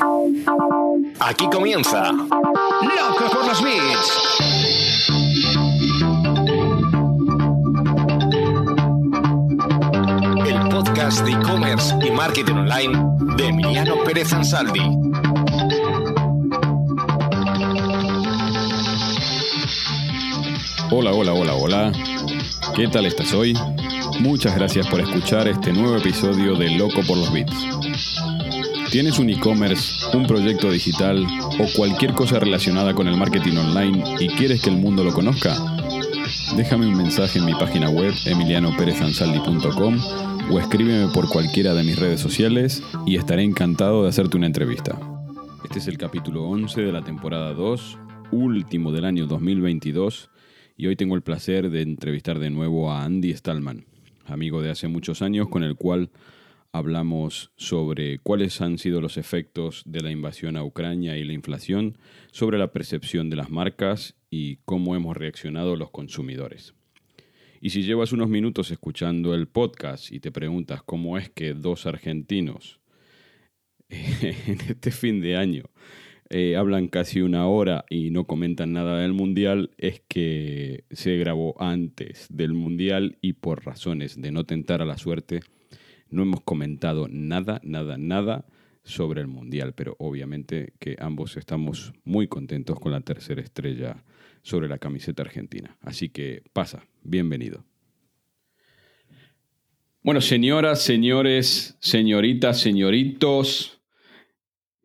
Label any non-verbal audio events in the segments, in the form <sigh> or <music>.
Aquí comienza Loco por los Beats. El podcast de e-commerce y marketing online de Emiliano Pérez Ansaldi. Hola, hola, hola, hola. ¿Qué tal estás hoy? Muchas gracias por escuchar este nuevo episodio de Loco por los Bits. ¿Tienes un e-commerce, un proyecto digital o cualquier cosa relacionada con el marketing online y quieres que el mundo lo conozca? Déjame un mensaje en mi página web emilianoperezansaldi.com o escríbeme por cualquiera de mis redes sociales y estaré encantado de hacerte una entrevista. Este es el capítulo 11 de la temporada 2, último del año 2022 y hoy tengo el placer de entrevistar de nuevo a Andy Stallman, amigo de hace muchos años con el cual hablamos sobre cuáles han sido los efectos de la invasión a Ucrania y la inflación sobre la percepción de las marcas y cómo hemos reaccionado los consumidores. Y si llevas unos minutos escuchando el podcast y te preguntas cómo es que dos argentinos <laughs> en este fin de año eh, hablan casi una hora y no comentan nada del Mundial, es que se grabó antes del Mundial y por razones de no tentar a la suerte, no hemos comentado nada, nada, nada sobre el Mundial, pero obviamente que ambos estamos muy contentos con la tercera estrella sobre la camiseta argentina. Así que pasa, bienvenido. Bueno, señoras, señores, señoritas, señoritos,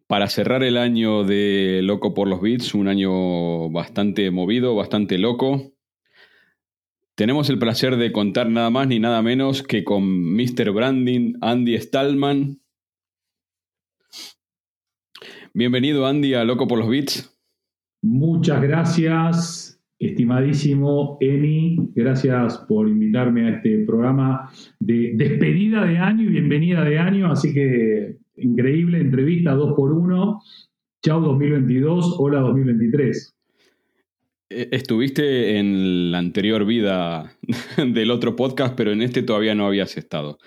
para cerrar el año de Loco por los Beats, un año bastante movido, bastante loco, tenemos el placer de contar nada más ni nada menos que con Mr. Branding, Andy Stallman. Bienvenido, Andy, a Loco por los Beats. Muchas gracias, estimadísimo Emi. Gracias por invitarme a este programa de despedida de año y bienvenida de año. Así que increíble entrevista, dos por uno. Chau 2022, hola 2023. Eh, Estuviste en la anterior vida <laughs> del otro podcast, pero en este todavía no habías estado.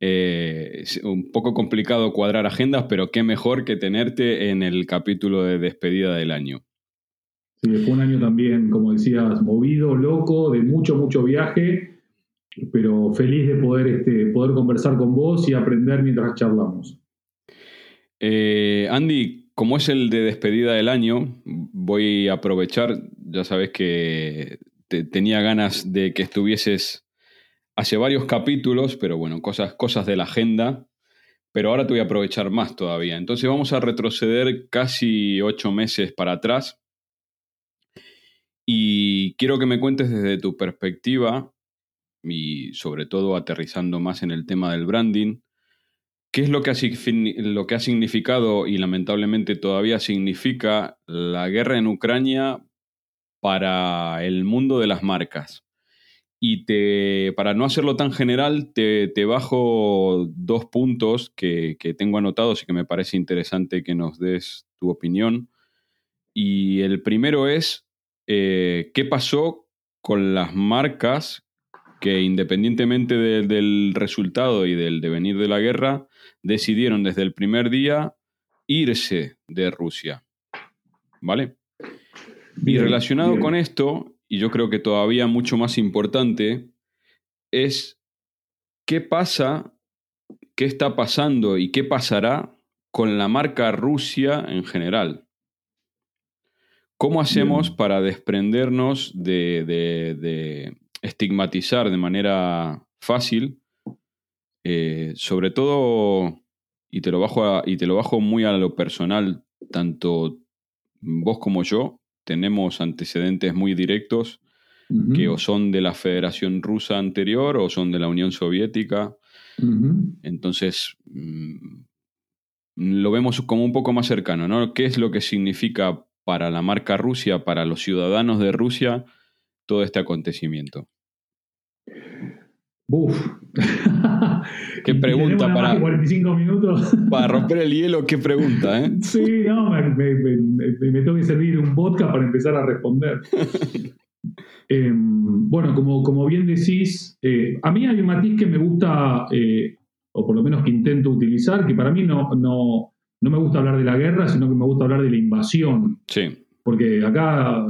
Eh, es un poco complicado cuadrar agendas, pero qué mejor que tenerte en el capítulo de despedida del año. Sí, fue un año también, como decías, movido, loco, de mucho, mucho viaje, pero feliz de poder, este, poder conversar con vos y aprender mientras charlamos. Eh, Andy, como es el de despedida del año, voy a aprovechar, ya sabes que te- tenía ganas de que estuvieses hace varios capítulos, pero bueno, cosas, cosas de la agenda, pero ahora te voy a aprovechar más todavía. Entonces vamos a retroceder casi ocho meses para atrás y quiero que me cuentes desde tu perspectiva y sobre todo aterrizando más en el tema del branding, ¿Qué es lo que, ha, signi- lo que ha significado y lamentablemente todavía significa la guerra en Ucrania para el mundo de las marcas? Y te, para no hacerlo tan general, te, te bajo dos puntos que, que tengo anotados y que me parece interesante que nos des tu opinión. Y el primero es, eh, ¿qué pasó con las marcas que independientemente de- del resultado y del devenir de la guerra, decidieron desde el primer día irse de Rusia. ¿Vale? Y relacionado bien. con esto, y yo creo que todavía mucho más importante, es qué pasa, qué está pasando y qué pasará con la marca Rusia en general. ¿Cómo hacemos Bien. para desprendernos de, de- de estigmatizar de manera fácil eh, sobre todo, y te, lo bajo a- y te lo bajo muy a lo personal, tanto vos como yo tenemos antecedentes muy directos que o son de la Federación Rusa anterior o son de la Unión Soviética. Entonces, mm, lo vemos como un poco más cercano, ¿no? ¿Qué es lo que significa para la marca Rusia, para los ciudadanos de Rusia, todo este acontecimiento? Uf. <laughs> Qué pregunta para- que 45 minutos. <laughs> Para romper el hielo, qué pregunta, ¿eh? <laughs> Sí, no, me, me, me- me- me tengo que servir un vodka para empezar a responder. Eh, bueno, como, como bien decís, eh, a mí hay un matiz que me gusta, eh, o por lo menos que intento utilizar, que para mí no, no, no me gusta hablar de la guerra, sino que me gusta hablar de la invasión. Sí. Porque acá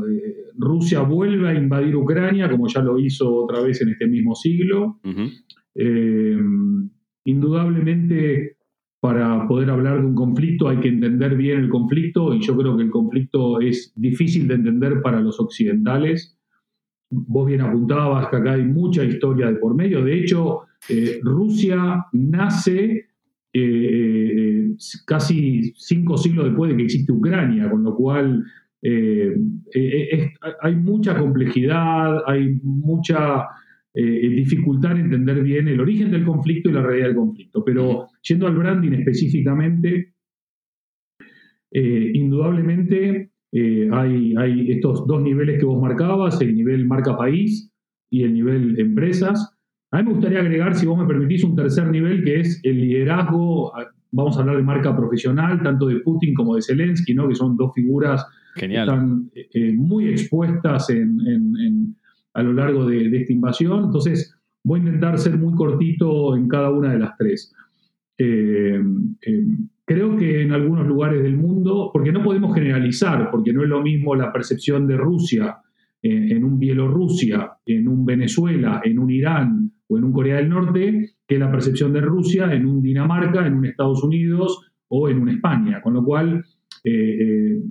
Rusia vuelve a invadir Ucrania, como ya lo hizo otra vez en este mismo siglo. indudablemente para poder hablar de un conflicto hay que entender bien el conflicto y yo creo que el conflicto es difícil de entender para los occidentales. Vos bien apuntabas que acá hay mucha historia de por medio. De hecho, eh, Rusia nace eh, eh, casi cinco siglos después de que existe Ucrania, con lo cual hay mucha complejidad, hay mucha eh, dificultar entender bien el origen del conflicto y la realidad del conflicto. Pero yendo al branding específicamente, eh, indudablemente eh, hay, hay, estos dos niveles que vos marcabas, el nivel marca país y el nivel empresas. A mí me gustaría agregar, si vos me permitís, un tercer nivel que es el liderazgo, vamos a hablar de marca profesional, tanto de Putin como de Zelensky, ¿no? que son dos figuras que están muy expuestas en a lo largo de, esta invasión. Entonces, voy a intentar ser muy cortito en cada una de las tres. Eh, eh, creo que en algunos lugares del mundo, porque no podemos generalizar, porque no es lo mismo la percepción de Rusia eh, en un Bielorrusia, en un Venezuela, en un Irán o en un Corea del Norte, que la percepción de Rusia en un Dinamarca, en un Estados Unidos o en una España. Con lo cual,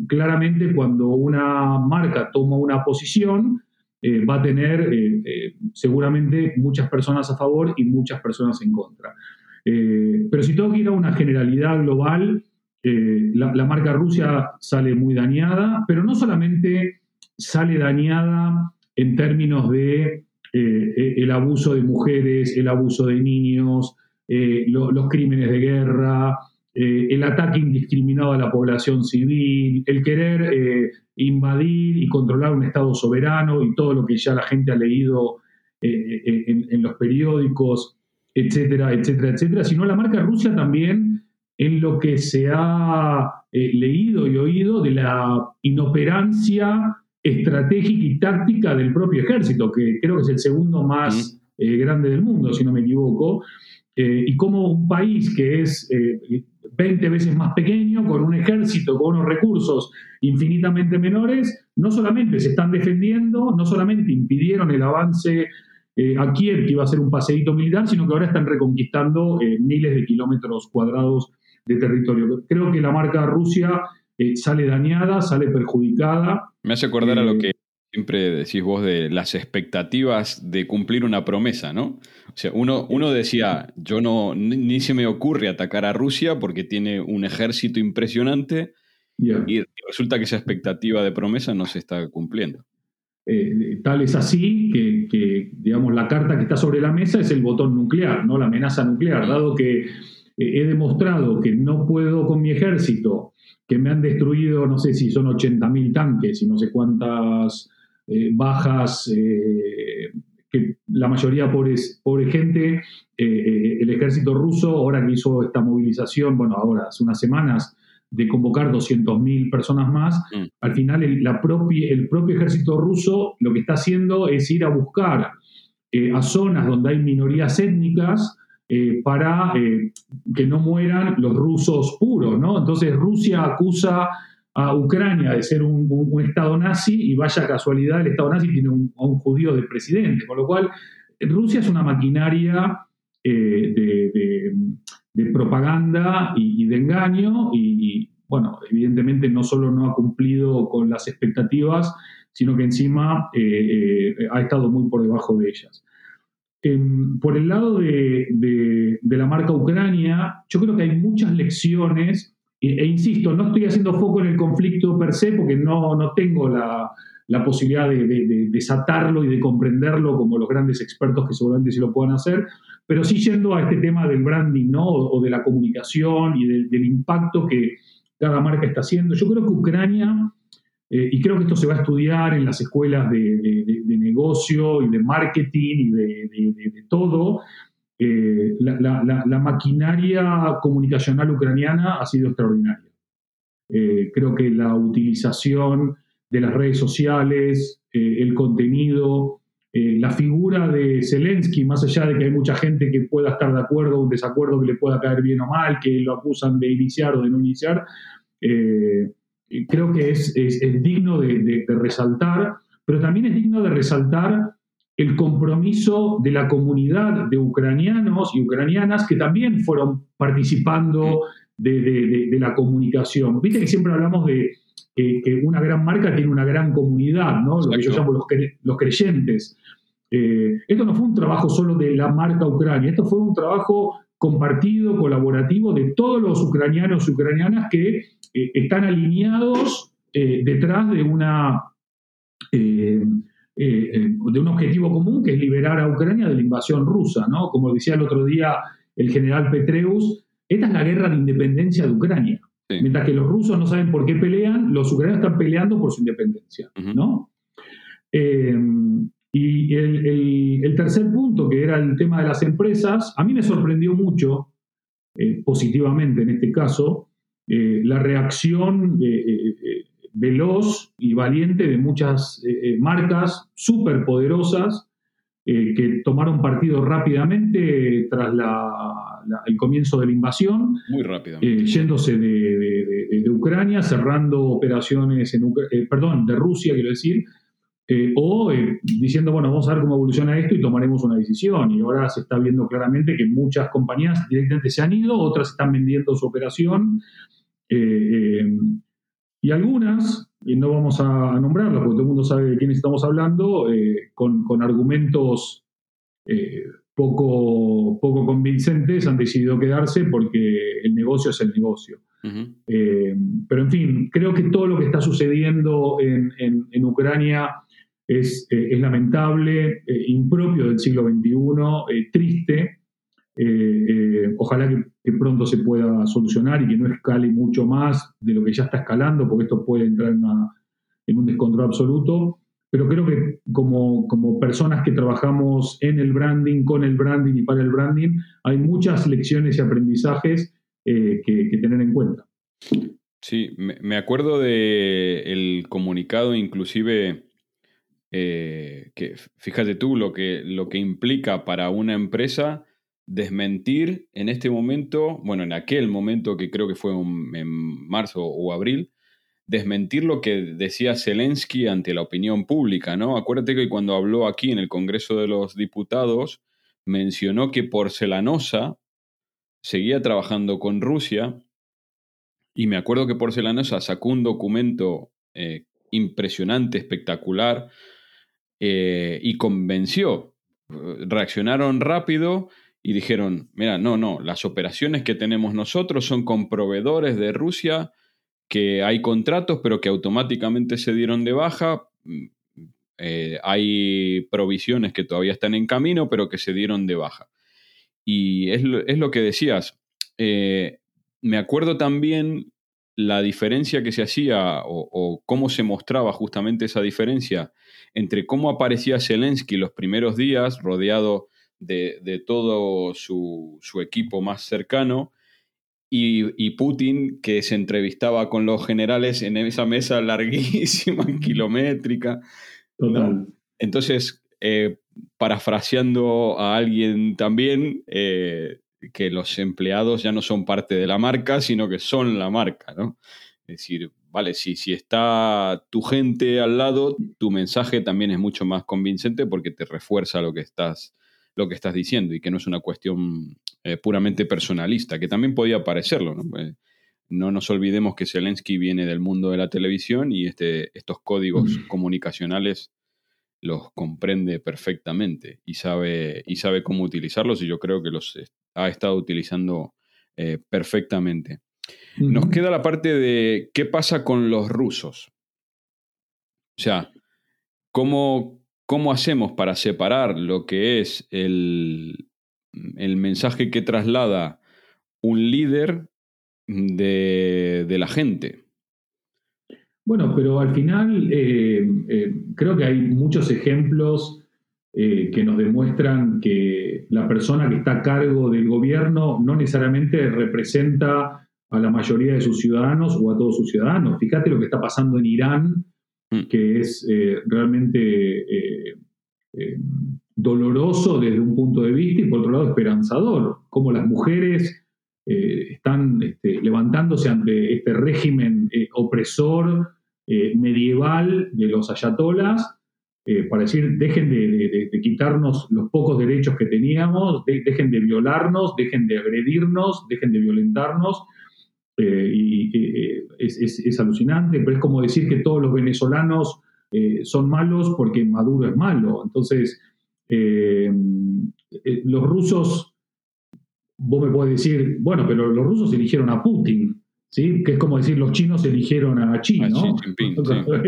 claramente cuando una marca toma una posición, eh, va a tener eh, eh, seguramente muchas personas a favor y muchas personas en contra. pero si tengo que ir a una generalidad global, la, marca Rusia sale muy dañada, pero no solamente sale dañada en términos de el abuso de mujeres, el abuso de niños, los crímenes de guerra, eh, el ataque indiscriminado a la población civil, el querer eh, invadir y controlar un Estado soberano y todo lo que ya la gente ha leído eh, en, los periódicos, etcétera, etcétera, etcétera, sino la marca Rusia también en lo que se ha leído y oído de la inoperancia estratégica y táctica del propio ejército, que creo que es el segundo más grande del mundo, si no me equivoco, y como un país que es 20 veces más pequeño, con un ejército, con unos recursos infinitamente menores, no solamente se están defendiendo, no solamente impidieron el avance eh, a Kiev, que iba a ser un paseíto militar, sino que ahora están reconquistando eh, miles de kilómetros cuadrados de territorio. Creo que la marca Rusia eh, sale dañada, sale perjudicada. Me hace acordar a lo que siempre decís vos de las expectativas de cumplir una promesa, ¿no? O sea, uno, uno decía, yo no, ni, se me ocurre atacar a Rusia porque tiene un ejército impresionante y resulta que esa expectativa de promesa no se está cumpliendo. Eh, tal es así que, digamos, la carta que está sobre la mesa es el botón nuclear, ¿no? La amenaza nuclear, dado que eh, he demostrado que no puedo con mi ejército, que me han destruido, no sé si son 80.000 tanques y no sé cuántas eh, bajas, eh, que la mayoría pobres, pobre gente. Eh, el ejército ruso, ahora que hizo esta movilización, bueno, ahora hace unas semanas, de convocar 200.000 personas más, mm. al final el, la el propio ejército ruso lo que está haciendo es ir a buscar a zonas donde hay minorías étnicas, para que no mueran los rusos puros, ¿no? Entonces Rusia acusa a Ucrania de ser un, Estado nazi y vaya casualidad, el Estado nazi tiene un, a un judío de presidente, con lo cual Rusia es una maquinaria eh, de, propaganda y, de engaño y, bueno, evidentemente no solo no ha cumplido con las expectativas, sino que encima eh, eh, ha estado muy por debajo de ellas. Em, por el lado de la marca Ucrania, yo creo que hay muchas lecciones e, insisto, no estoy haciendo foco en el conflicto per se porque no, no tengo la, la posibilidad de, desatarlo y de comprenderlo como los grandes expertos que seguramente sí lo puedan hacer, pero sí yendo a este tema del branding ¿no? o, de la comunicación y del impacto que cada marca está haciendo. Yo creo que Ucrania, eh, y creo que esto se va a estudiar en las escuelas de, negocio y de marketing y de, todo, eh, la, maquinaria comunicacional ucraniana ha sido extraordinaria. Eh, creo que la utilización de las redes sociales, eh, el contenido, eh, la figura de Zelensky, más allá de que hay mucha gente que pueda estar de acuerdo o un desacuerdo que le pueda caer bien o mal, que lo acusan de iniciar o de no iniciar, eh, creo que es, digno de, resaltar, pero también es digno de resaltar el compromiso de la comunidad de ucranianos y ucranianas que también fueron participando de, la comunicación. Viste que siempre hablamos de que una gran marca tiene una gran comunidad, ¿no? lo que yo llamo los, creyentes. Eh, esto no fue un trabajo solo de la marca Ucrania, esto fue un trabajo compartido, colaborativo de todos los ucranianos y ucranianas que eh, están alineados eh, detrás de una de un objetivo común que es liberar a Ucrania de la invasión rusa, ¿no? Como decía el otro día el general Petreus, esta es la guerra de independencia de Ucrania. Mientras que los rusos no saben por qué pelean, los ucranianos están peleando por su independencia. ¿no? Eh, y el, tercer punto, que era el tema de las empresas, a mí me sorprendió mucho, eh, positivamente en este caso, eh, la reacción veloz y valiente de muchas marcas súper poderosas que tomaron partido rápidamente tras la el comienzo de la invasión. Muy rápido. Eh, yéndose de, Ucrania, cerrando operaciones en eh, perdón, de Rusia, quiero decir, eh, o diciendo, bueno, vamos a ver cómo evoluciona esto y tomaremos una decisión. Y ahora se está viendo claramente que muchas compañías directamente se han ido, otras están vendiendo su operación. Y algunas, y no vamos a, nombrarlas porque todo el mundo sabe de quién estamos hablando, con, con, argumentos poco, poco convincentes han decidido quedarse porque el negocio es el negocio. Eh, pero en fin, creo que todo lo que está sucediendo en, en, Ucrania es, eh, es lamentable, eh, impropio del siglo XXI, triste. Ojalá que, pronto se pueda solucionar y que no escale mucho más de lo que ya está escalando, porque esto puede entrar en, un descontrol absoluto pero creo que como, personas que trabajamos en el branding, con el branding y para el branding, hay muchas lecciones y aprendizajes eh, que, tener en cuenta. Sí, me acuerdo del comunicado inclusive eh, que fíjate tú lo que, lo que implica para una empresa desmentir en este momento, bueno, en aquel momento que creo que fue en marzo o abril, desmentir lo que decía Zelensky ante la opinión pública, ¿no? Acuérdate que cuando habló aquí en el Congreso de los Diputados, mencionó que Porcelanosa seguía trabajando con Rusia y me acuerdo que Porcelanosa sacó un documento eh, impresionante, espectacular, eh, y convenció. Reaccionaron rápido y dijeron, mira, no, no, las operaciones que tenemos nosotros son con proveedores de Rusia que hay contratos pero que automáticamente se dieron de baja. Mm, eh, hay provisiones que todavía están en camino pero que se dieron de baja. Y es lo, que decías. Eh, me acuerdo también la diferencia que se hacía o, cómo se mostraba justamente esa diferencia entre cómo aparecía Zelensky los primeros días rodeado de, todo su, su, equipo más cercano y, Putin que se entrevistaba con los generales en esa mesa <laughs> larguísima, kilométrica. Entonces, eh, parafraseando a alguien también, eh, que los empleados ya no son parte de la marca, sino que son la marca, ¿no? Es decir, vale, si, si está tu gente al lado, tu mensaje también es mucho más convincente porque te refuerza lo que estás, lo que estás diciendo y que no es una cuestión eh, puramente personalista, que también podía parecerlo. ¿no? Pues, no nos olvidemos que Zelensky viene del mundo de la televisión y este, estos códigos comunicacionales los comprende perfectamente y sabe, y sabe cómo utilizarlos y yo creo que los ha estado utilizando eh, perfectamente. Nos queda la parte de qué pasa con los rusos. O sea, ¿cómo, cómo hacemos para separar lo que es el, el mensaje que traslada un líder de, la gente. Bueno, pero al final eh, eh, creo que hay muchos ejemplos eh, que nos demuestran que la persona que está a cargo del gobierno no necesariamente representa a la mayoría de sus ciudadanos o a todos sus ciudadanos. Fíjate lo que está pasando en Irán, mm. que es realmente doloroso desde un punto de vista y por otro lado esperanzador, como las mujeres están este, levantándose ante este régimen opresor medieval de los ayatolas eh, para decir, dejen de, quitarnos los pocos derechos que teníamos, dejen de violarnos, dejen de agredirnos, dejen de violentarnos. Eh, y eh, es, alucinante, pero es como decir que todos los venezolanos son malos porque Maduro es malo. Entonces, los rusos, vos me podés decir, bueno, pero los rusos eligieron a Putin. ¿Sí? que es como decir los chinos eligieron a China, ¿no? <laughs>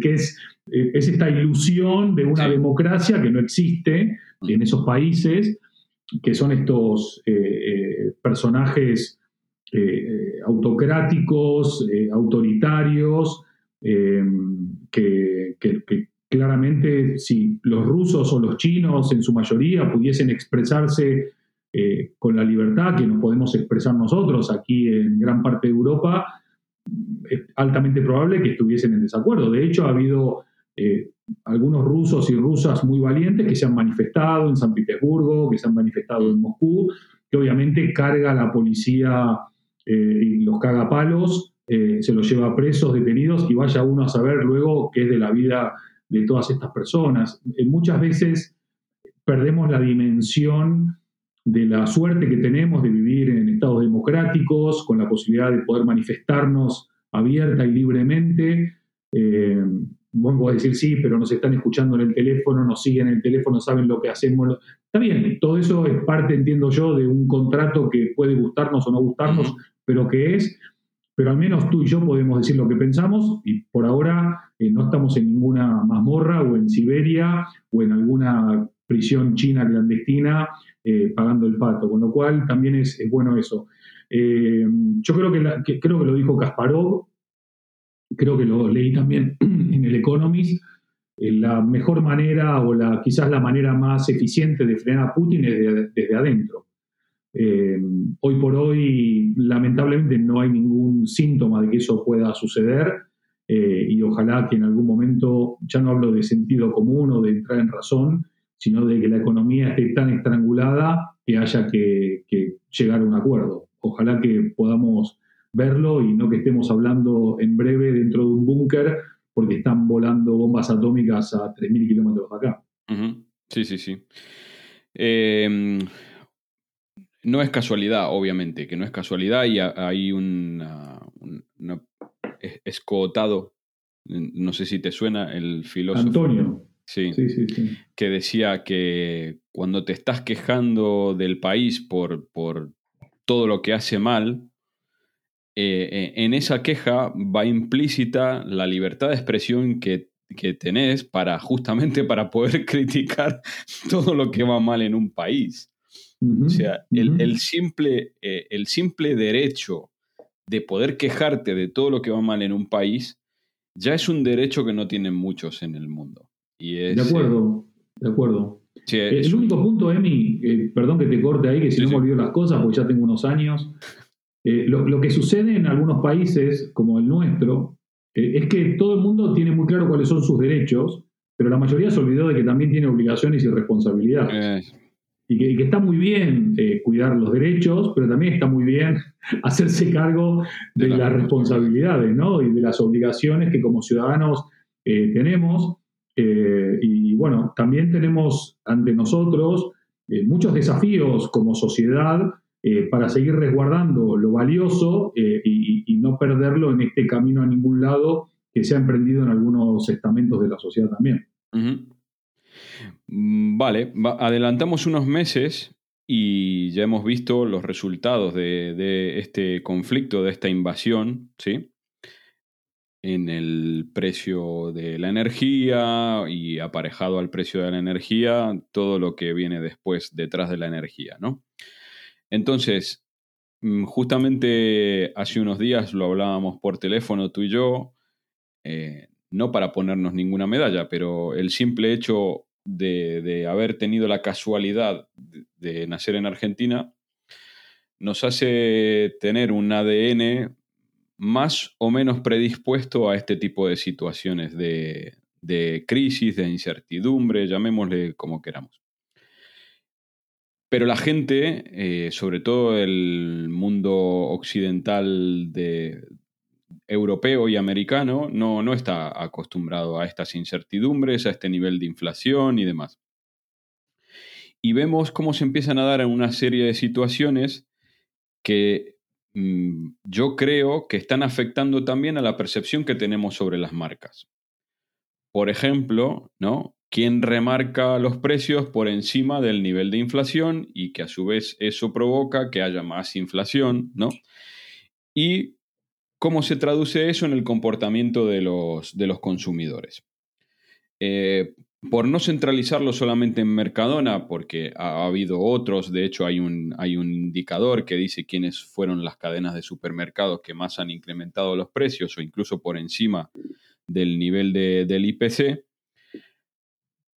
que es eh, es esta ilusión de una democracia que no existe en esos países, que son estos eh, eh, personajes autocráticos, autoritarios, que, claramente si los rusos o los chinos en su mayoría pudiesen expresarse con la libertad que nos podemos expresar nosotros aquí en gran parte de Europa, es altamente probable que estuviesen en desacuerdo. De hecho, ha habido eh, algunos rusos y rusas muy valientes que se han manifestado en San Petersburgo, que se han manifestado en Moscú, que obviamente carga la policía eh, y los caga palos, eh, se los lleva presos, detenidos, y vaya uno a saber luego qué es de la vida de todas estas personas. muchas veces perdemos la dimensión de la suerte que tenemos de vivir en estados democráticos, con la posibilidad de poder manifestarnos abierta y libremente vos podés decir sí, pero nos están escuchando en el teléfono, nos siguen en el teléfono, saben lo que hacemos. Está bien, todo eso es parte, entiendo yo, de un contrato que puede gustarnos o no gustarnos, pero que es, pero al menos tú y yo podemos decir lo que pensamos y por ahora eh, no estamos en ninguna mazmorra o en Siberia o en alguna prisión china clandestina eh, pagando el pato, con lo cual también es, bueno eso. Eh, yo creo que, creo que lo dijo Kasparov, creo que lo leí también <clears throat> en el Economist, la mejor manera o la, quizás la manera más eficiente de frenar a Putin es desde adentro. Eh, hoy por hoy, lamentablemente, no hay ningún síntoma de que eso pueda suceder eh, y ojalá que en algún momento, ya no hablo de sentido común o de entrar en razón, sino de que la economía esté tan estrangulada que haya que llegar a un acuerdo. Ojalá que podamos verlo y no que estemos hablando en breve dentro de un búnker porque están volando bombas atómicas a 3.000 kilómetros de acá. Sí, sí, sí. Em, no es casualidad, obviamente, que no es casualidad y hay un escotado, no sé si te suena, el filósofo. Antonio. Sí, sí, sí, que decía que cuando te estás quejando del país por, por todo lo que hace mal, eh, eh, en esa queja va implícita la libertad de expresión que, tenés para justamente para poder <laughs> criticar todo lo que va mal en un país. O sea, el, simple, eh, el simple derecho de poder quejarte de todo lo que va mal en un país ya es un derecho que no tienen muchos en el mundo. Y de acuerdo, de acuerdo. el único punto, Emi, perdón que te corte ahí, que si no me olvido las cosas, porque ya tengo unos años. Eh, lo, que sucede en algunos países, como el nuestro, eh, es que todo el mundo tiene muy claro cuáles son sus derechos, pero la mayoría se olvidó de que también tiene obligaciones y responsabilidades. Y, que, está muy bien eh, cuidar los derechos, pero también está muy bien <laughs> hacerse cargo de, las responsabilidades ¿no? y de las obligaciones que como ciudadanos tenemos. y bueno, también tenemos ante nosotros muchos desafíos como sociedad eh, para seguir resguardando lo valioso eh, y, no perderlo en este camino a ningún lado que se ha emprendido en algunos estamentos de la sociedad también. Mm, vale, adelantamos unos meses y ya hemos visto los resultados de, este conflicto, de esta invasión, ¿sí? En el precio de la energía y aparejado al precio de la energía, todo lo que viene después detrás de la energía, ¿no? Entonces, mm, justamente hace unos días lo hablábamos por teléfono tú y yo, eh, no para ponernos ninguna medalla, pero el simple hecho de, haber tenido la casualidad de, nacer en Argentina nos hace tener un ADN más o menos predispuesto a este tipo de situaciones de, crisis, de incertidumbre, llamémosle como queramos. Pero la gente, eh, sobre todo el mundo occidental de, europeo y americano, no, no está acostumbrado a estas incertidumbres, a este nivel de inflación y demás. Y vemos cómo se empiezan a dar una serie de situaciones que mm, yo creo que están afectando también a la percepción que tenemos sobre las marcas. Por ejemplo, ¿no? ¿Quién remarca los precios por encima del nivel de inflación y que a su vez eso provoca que haya más inflación, ¿no? Y cómo se traduce eso en el comportamiento de los, de los consumidores. Eh, por no centralizarlo solamente en Mercadona, porque ha, habido otros, de hecho hay un, hay un indicador que dice quiénes fueron las cadenas de supermercados que más han incrementado los precios o incluso por encima del nivel del IPC.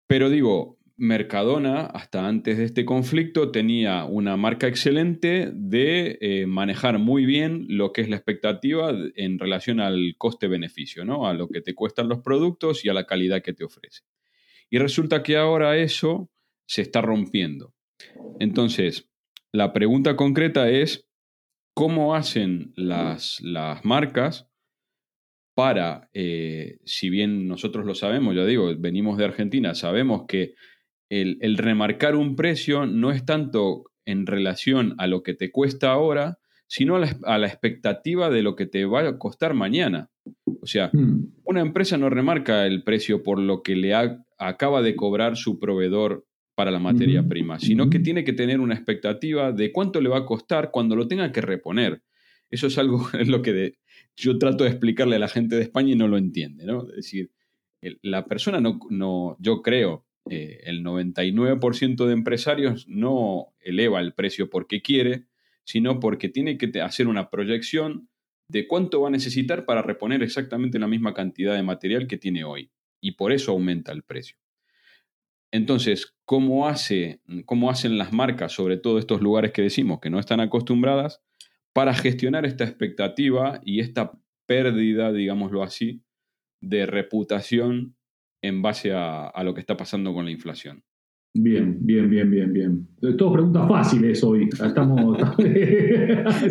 Pero digo, Mercadona, hasta antes de este conflicto, tenía una marca excelente de eh, manejar muy bien lo que es la expectativa en relación al coste-beneficio, ¿no? A lo que te cuestan los productos y a la calidad que te ofrece. Y resulta que ahora eso se está rompiendo. Entonces, la pregunta concreta es, ¿cómo hacen las, las marcas para, eh, si bien nosotros lo sabemos, ya digo, venimos de Argentina, sabemos que el, remarcar un precio no es tanto en relación a lo que te cuesta ahora, sino a la, expectativa de lo que te va a costar mañana. O sea, hmm. una empresa no remarca el precio por lo que le acaba de cobrar su proveedor para la materia prima, sino que tiene que tener una expectativa de cuánto le va a costar cuando lo tenga que reponer. Eso es algo, <laughs> es lo que yo trato de explicarle a la gente de España y no lo entiende, ¿no? Es decir, la persona no, no yo creo, eh, el 99% de empresarios no eleva el precio porque quiere, sino porque tiene que hacer una proyección de cuánto va a necesitar para reponer exactamente la misma cantidad de material que tiene hoy. Y por eso aumenta el precio. Entonces, ¿cómo, hace, ¿cómo hacen las marcas, sobre todo estos lugares que decimos que no están acostumbradas, para gestionar esta expectativa y esta pérdida, digámoslo así, de reputación en base a, lo que está pasando con la inflación. Bien, bien, bien, bien, bien. Todas preguntas fáciles hoy. Estamos. <laughs> <laughs>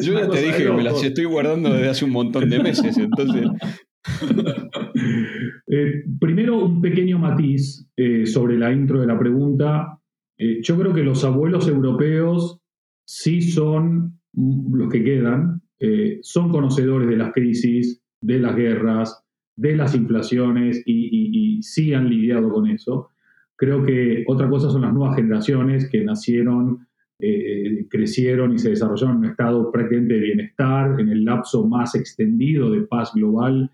Yo ya te dije que me las estoy guardando desde hace un montón de meses, entonces. <laughs> Eh, primero, un pequeño matiz eh, sobre la intro de la pregunta. Eh, yo creo que los abuelos europeos sí son los que quedan, eh, son conocedores de las crisis, de las guerras, de las inflaciones y, sí han lidiado con eso. Creo que otra cosa son las nuevas generaciones que nacieron, eh, crecieron y se desarrollaron en un estado prácticamente de bienestar, en el lapso más extendido de paz global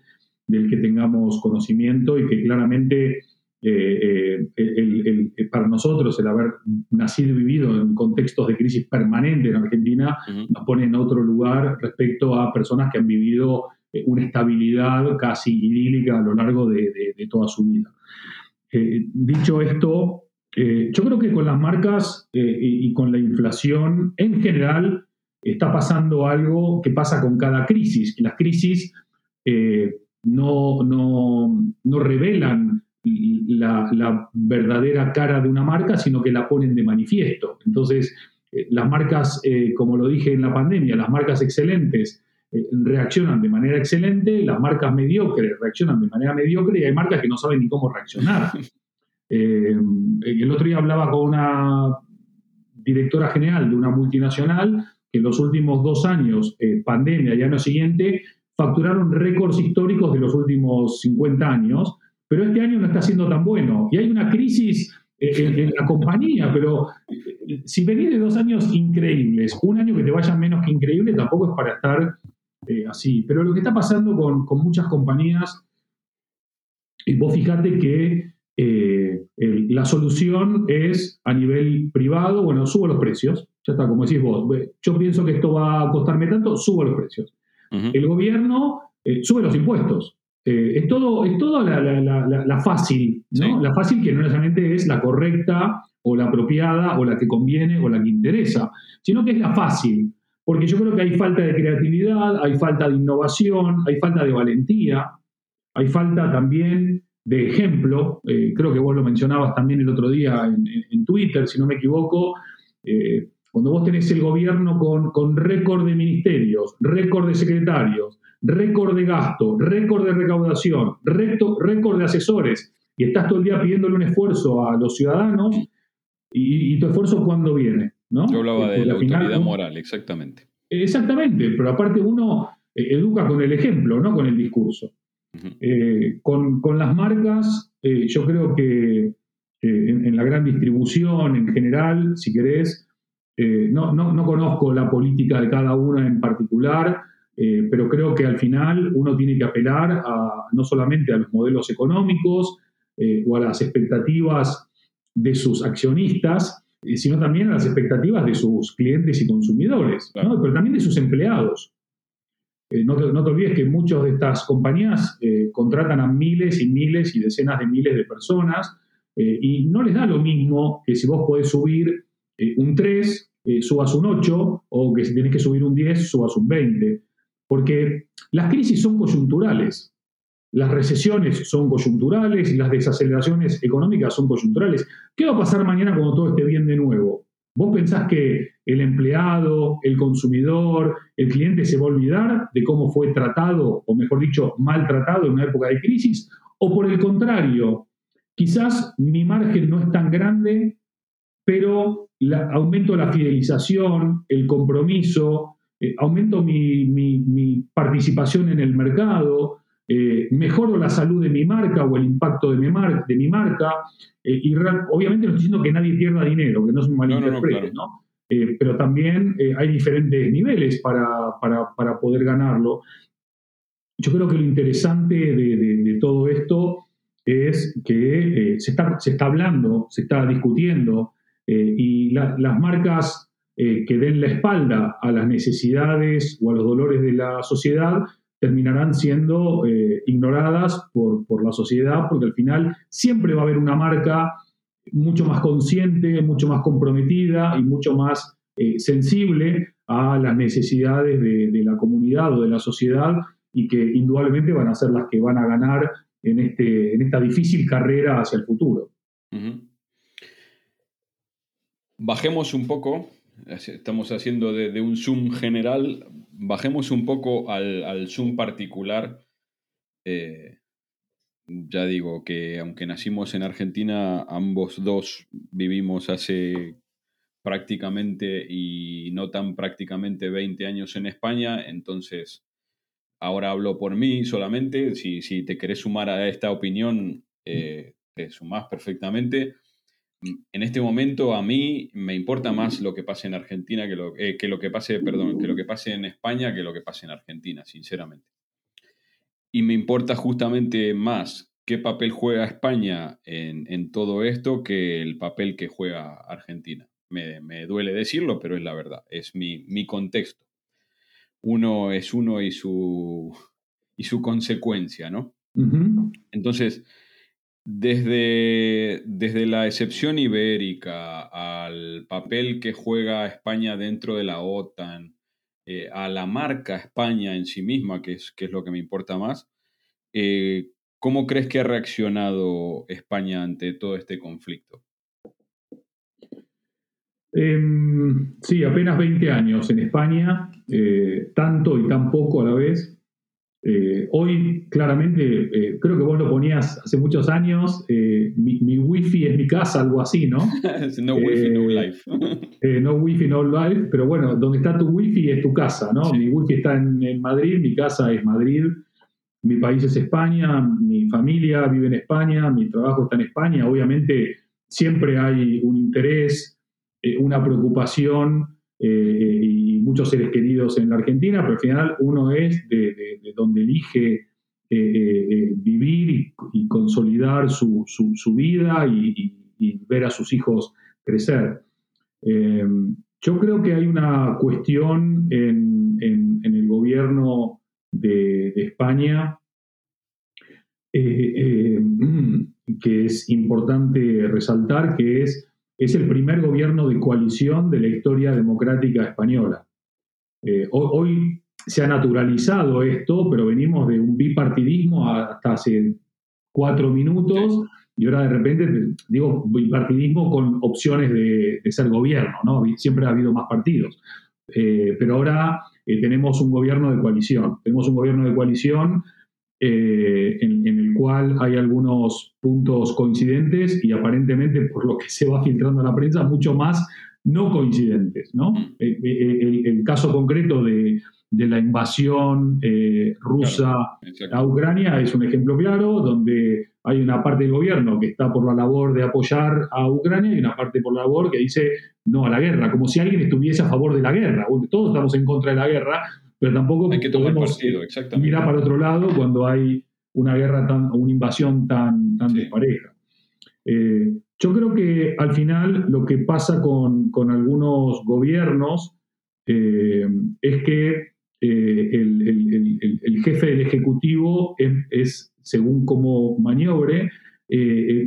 del que tengamos conocimiento y que claramente eh, eh, para nosotros el haber nacido y vivido en contextos de crisis permanente en Argentina nos pone en otro lugar respecto a personas que han vivido eh, una estabilidad casi idílica a lo largo de, toda su vida. dicho esto, yo creo que con las marcas y, con la inflación en general está pasando algo que pasa con cada crisis. Las crisis no, no, no revelan la, verdadera cara de una marca, sino que la ponen de manifiesto. Entonces, eh, las marcas, eh, como lo dije en la pandemia, las marcas excelentes eh, reaccionan de manera excelente, las marcas mediocres reaccionan de manera mediocre y hay marcas que no saben ni cómo reaccionar. <laughs> el otro día hablaba con una directora general de una multinacional que en los últimos dos años, pandemia y año siguiente, facturaron récords históricos de los últimos 50 años pero este año no está siendo tan bueno. Y hay una crisis en, la compañía, pero eh, si venís de dos años increíbles, un año que te vaya menos que increíble tampoco es para estar eh, así. Pero lo que está pasando con, muchas compañías, y vos fíjate que eh, la solución es a nivel privado, bueno, subo los precios, ya está, como decís vos, yo pienso que esto va a costarme tanto, subo los precios. El gobierno sube los impuestos. Eh, es todo, es todo la, fácil, ¿no? La fácil que no necesariamente es la correcta o la apropiada o la que conviene o la que interesa, sino que es la fácil. Porque yo creo que hay falta de creatividad, hay falta de innovación, hay falta de valentía, hay falta también de ejemplo. Eh, creo que vos lo mencionabas también el otro día en, Twitter, si no me equivoco. Eh, cuando vos tenés el gobierno con, con récord de ministerios, récord de secretarios, récord de gasto, récord de recaudación, récord de asesores, y estás todo el día pidiéndole un esfuerzo a los ciudadanos, y, tu esfuerzo cuándo viene, ¿no? Yo hablaba de la autoridad moral, exactamente. Exactamente, pero aparte uno eh, educa con el ejemplo, no con el discurso. Eh, con, las marcas, eh, yo creo que en, la gran distribución en general, si querés, no, no, conozco la política de cada una en particular, pero creo que al final uno tiene que apelar a, no solamente a los modelos económicos o a las expectativas de sus accionistas, sino también a las expectativas de sus clientes y consumidores, pero también de sus empleados. Eh, no, te, olvides que muchas de estas compañías eh, contratan a miles y miles y decenas de miles de personas eh, y no les da lo mismo que si vos podés subir un 3, subas un 8 o que si tenés que subir un 10, subas un 20. Porque las crisis son coyunturales. Las recesiones son coyunturales las desaceleraciones económicas son coyunturales. ¿Qué va a pasar mañana cuando todo esté bien de nuevo? ¿Vos pensás que el empleado, el consumidor, el cliente se va a olvidar de cómo fue tratado, o mejor dicho, maltratado en una época de crisis? ¿O por el contrario, quizás mi margen no es tan grande, pero aumento la fidelización, el compromiso, eh, aumento mi participación en el mercado, eh, mejoro la salud de mi marca o el impacto de mi, de mi marca, eh, y obviamente no estoy diciendo que nadie pierda dinero, que no es un malinterprete, ¿no? Eh, pero también hay diferentes niveles para, para, poder ganarlo. Yo creo que lo interesante de, todo esto es que se, está, se está hablando, se está discutiendo, y las marcas que den la espalda a las necesidades o a los dolores de la sociedad terminarán siendo eh, ignoradas por, la sociedad, porque al final siempre va a haber una marca mucho más consciente, mucho más comprometida y mucho más eh, sensible a las necesidades de, la comunidad o de la sociedad y que indudablemente van a ser las que van a ganar en, este, en esta difícil carrera hacia el futuro. Bajemos un poco, estamos haciendo de, un zoom general, bajemos un poco al, Zoom particular. Eh, ya digo que aunque nacimos en Argentina, ambos dos vivimos hace prácticamente y no tan prácticamente 20 años en España, entonces ahora hablo por mí solamente, si, si te querés sumar a esta opinión, eh, te sumás perfectamente en este momento a mí me importa más lo que pase en Argentina que lo, eh, que lo que pase, perdón, que lo que pase en España que lo que pase en Argentina, sinceramente. Y me importa justamente más qué papel juega España en, todo esto que el papel que juega Argentina. Me, duele decirlo, pero es la verdad, es mi, contexto. Uno es uno y su, y su consecuencia, ¿no? Entonces, desde, desde la excepción ibérica al papel que juega España dentro de la OTAN, eh, a la marca España en sí misma, que es, que es lo que me importa más, eh, ¿cómo crees que ha reaccionado España ante todo este conflicto? Em, sí, apenas 20 años en España, eh, tanto y tan poco a la vez. Eh, hoy, claramente, eh, creo que vos lo ponías hace muchos años, eh, mi, wifi es mi casa, algo así, ¿no? <laughs> no wifi, no life. <laughs> no wifi, no life, pero bueno, donde está tu wifi es tu casa, ¿no? Mi wifi está en, Madrid, mi casa es Madrid, mi país es España, mi familia vive en España, mi trabajo está en España, obviamente siempre hay un interés, una preocupación y muchos seres queridos en la Argentina, pero al final uno es de, donde elige eh, eh, vivir y, consolidar su, vida y, ver a sus hijos crecer. Eh, yo creo que hay una cuestión en, el gobierno de, España que es importante resaltar, que es, es el primer gobierno de coalición de la historia democrática española. hoy se ha naturalizado esto, pero venimos de un bipartidismo hasta hace cuatro minutos y ahora de repente, digo, bipartidismo con opciones de, ser gobierno, ¿no? Siempre ha habido más partidos. Eh, pero ahora eh, tenemos un gobierno de coalición. Tenemos un gobierno de coalición eh, en, el cual hay algunos puntos coincidentes y aparentemente, por lo que se va filtrando en la prensa, mucho más no coincidentes. ¿no? Mm. el, caso concreto de, de la invasión eh, rusa a Ucrania es un ejemplo claro, donde hay una parte del gobierno que está por la labor de apoyar a Ucrania y una parte por la labor que dice no a la guerra, como si alguien estuviese a favor de la guerra. Todos estamos en contra de la guerra, pero tampoco hay que tomar partido, mirar para otro lado cuando hay una guerra tan, o una invasión tan, tan despareja. Eh, yo creo que al final lo que pasa con, con algunos gobiernos eh, es que eh, el, jefe del Ejecutivo es, según cómo maniobre,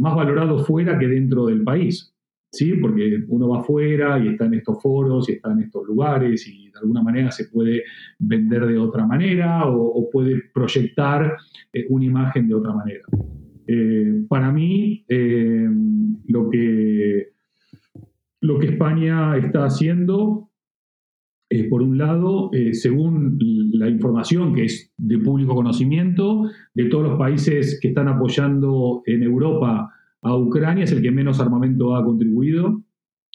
más valorado fuera que dentro del país. ¿Sí? Porque uno va fuera y está en estos foros y está en estos lugares y de alguna manera se puede vender de otra manera o, puede proyectar una imagen de otra manera. para mí, lo, que, lo que España está haciendo eh, por un lado, eh, según la información que es de público conocimiento, de todos los países que están apoyando en Europa a Ucrania, es el que menos armamento ha contribuido,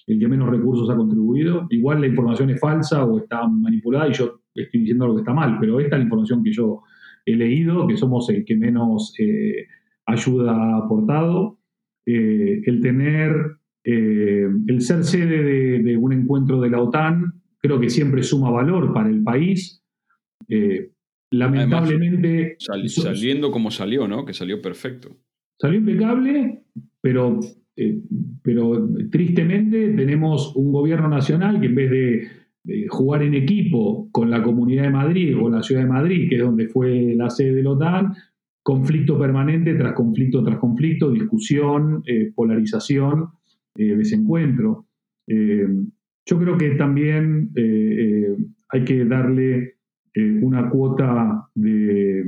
el que menos recursos ha contribuido. Igual la información es falsa o está manipulada y yo estoy diciendo lo que está mal, pero esta es la información que yo he leído, que somos el que menos eh, ayuda ha aportado. el tener, el ser sede de un encuentro de la OTAN creo que siempre suma valor para el país. Eh, lamentablemente... saliendo como salió, ¿no? Que salió perfecto. Salió impecable, pero, eh, pero tristemente tenemos un gobierno nacional que en vez de, jugar en equipo con la Comunidad de Madrid o la Ciudad de Madrid, que es donde fue la sede de la OTAN, conflicto permanente tras conflicto tras conflicto, discusión, eh, polarización, desencuentro. Yo creo que también eh, eh, hay que darle eh, una cuota de,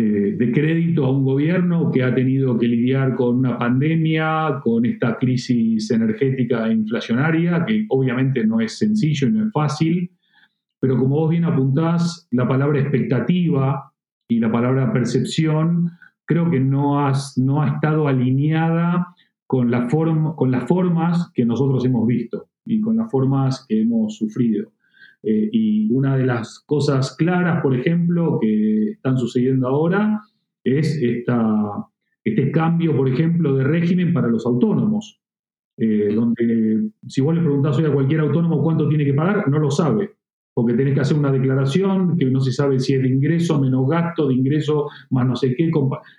de, crédito a un gobierno que ha tenido que lidiar con una pandemia, con esta crisis energética e inflacionaria, que obviamente no es sencillo y no es fácil, pero como vos bien apuntás, la palabra expectativa y la palabra percepción creo que no, has, no ha estado alineada con, la con las formas que nosotros hemos visto y con las formas que hemos sufrido. Eh, y una de las cosas claras, por ejemplo, que están sucediendo ahora es esta, este cambio, por ejemplo, de régimen para los autónomos, eh, donde si vos le preguntás hoy a cualquier autónomo cuánto tiene que pagar, no lo sabe, porque tenés que hacer una declaración que no se sabe si es de ingreso menos gasto, de ingreso más no sé qué.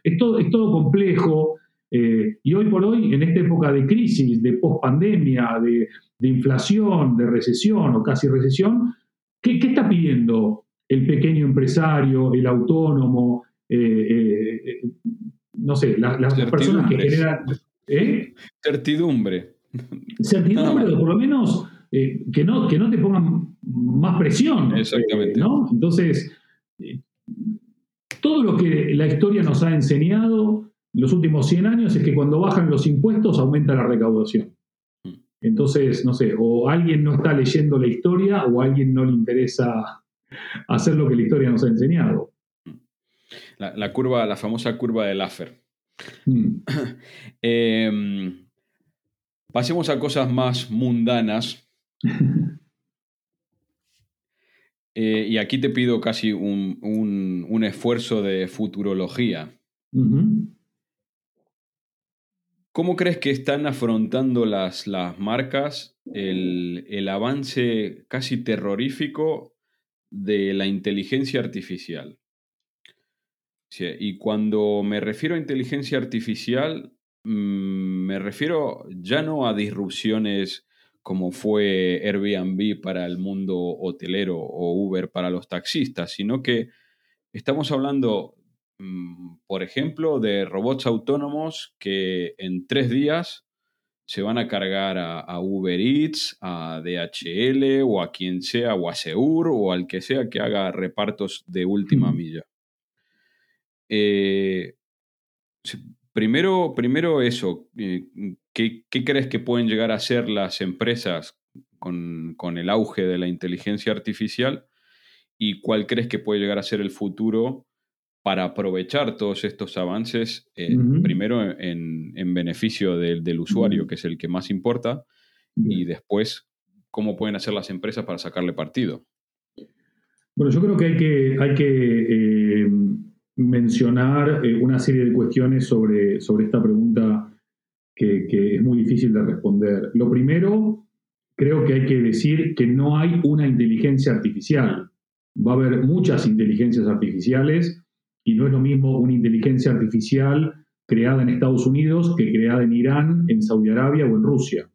Es es todo complejo, eh, y hoy por hoy, en esta época de crisis, de pospandemia, de, de inflación, de recesión o casi recesión, ¿qué, está pidiendo el pequeño empresario, el autónomo, eh, eh, no sé, las personas que generan... Certidumbre. Certidumbre, o por lo menos que, no, que no te pongan más presión. Exactamente. ¿no? Entonces, todo lo que la historia nos ha enseñado los últimos 100 años es que cuando bajan los impuestos aumenta la recaudación. Mm. Entonces, no sé, o alguien no está leyendo la historia o a alguien no le interesa hacer lo que la historia nos ha enseñado. La, curva, la famosa curva de Laffer. Mm. <clears throat> Em, pasemos a cosas más mundanas. <laughs> Eh, y aquí te pido casi un, esfuerzo de futurología. ¿Cómo crees que están afrontando las, las marcas el, avance casi terrorífico de la inteligencia artificial? y cuando me refiero a inteligencia artificial, mm, me refiero ya no a disrupciones como fue Airbnb para el mundo hotelero o Uber para los taxistas, sino que estamos hablando por ejemplo, de robots autónomos que en tres días se van a cargar a, Uber Eats, a DHL o a quien sea, o a Seur o al que sea que haga repartos de última milla. Eh, Primero, primero eso, eh, ¿qué, crees que pueden llegar a ser las empresas con, el auge de la inteligencia artificial? ¿Y cuál crees que puede llegar a ser el futuro para aprovechar todos estos avances, eh, primero en, beneficio del, usuario, que es el que más importa, y después cómo pueden hacer las empresas para sacarle partido? Bueno, yo creo que hay que, hay que eh, mencionar eh, una serie de cuestiones sobre, sobre esta pregunta que, es muy difícil de responder. Lo primero, creo que hay que decir que no hay una inteligencia artificial. Va a haber muchas inteligencias artificiales y no es lo mismo una inteligencia artificial creada en Estados Unidos que creada en Irán, en Saudi Arabia o en Rusia.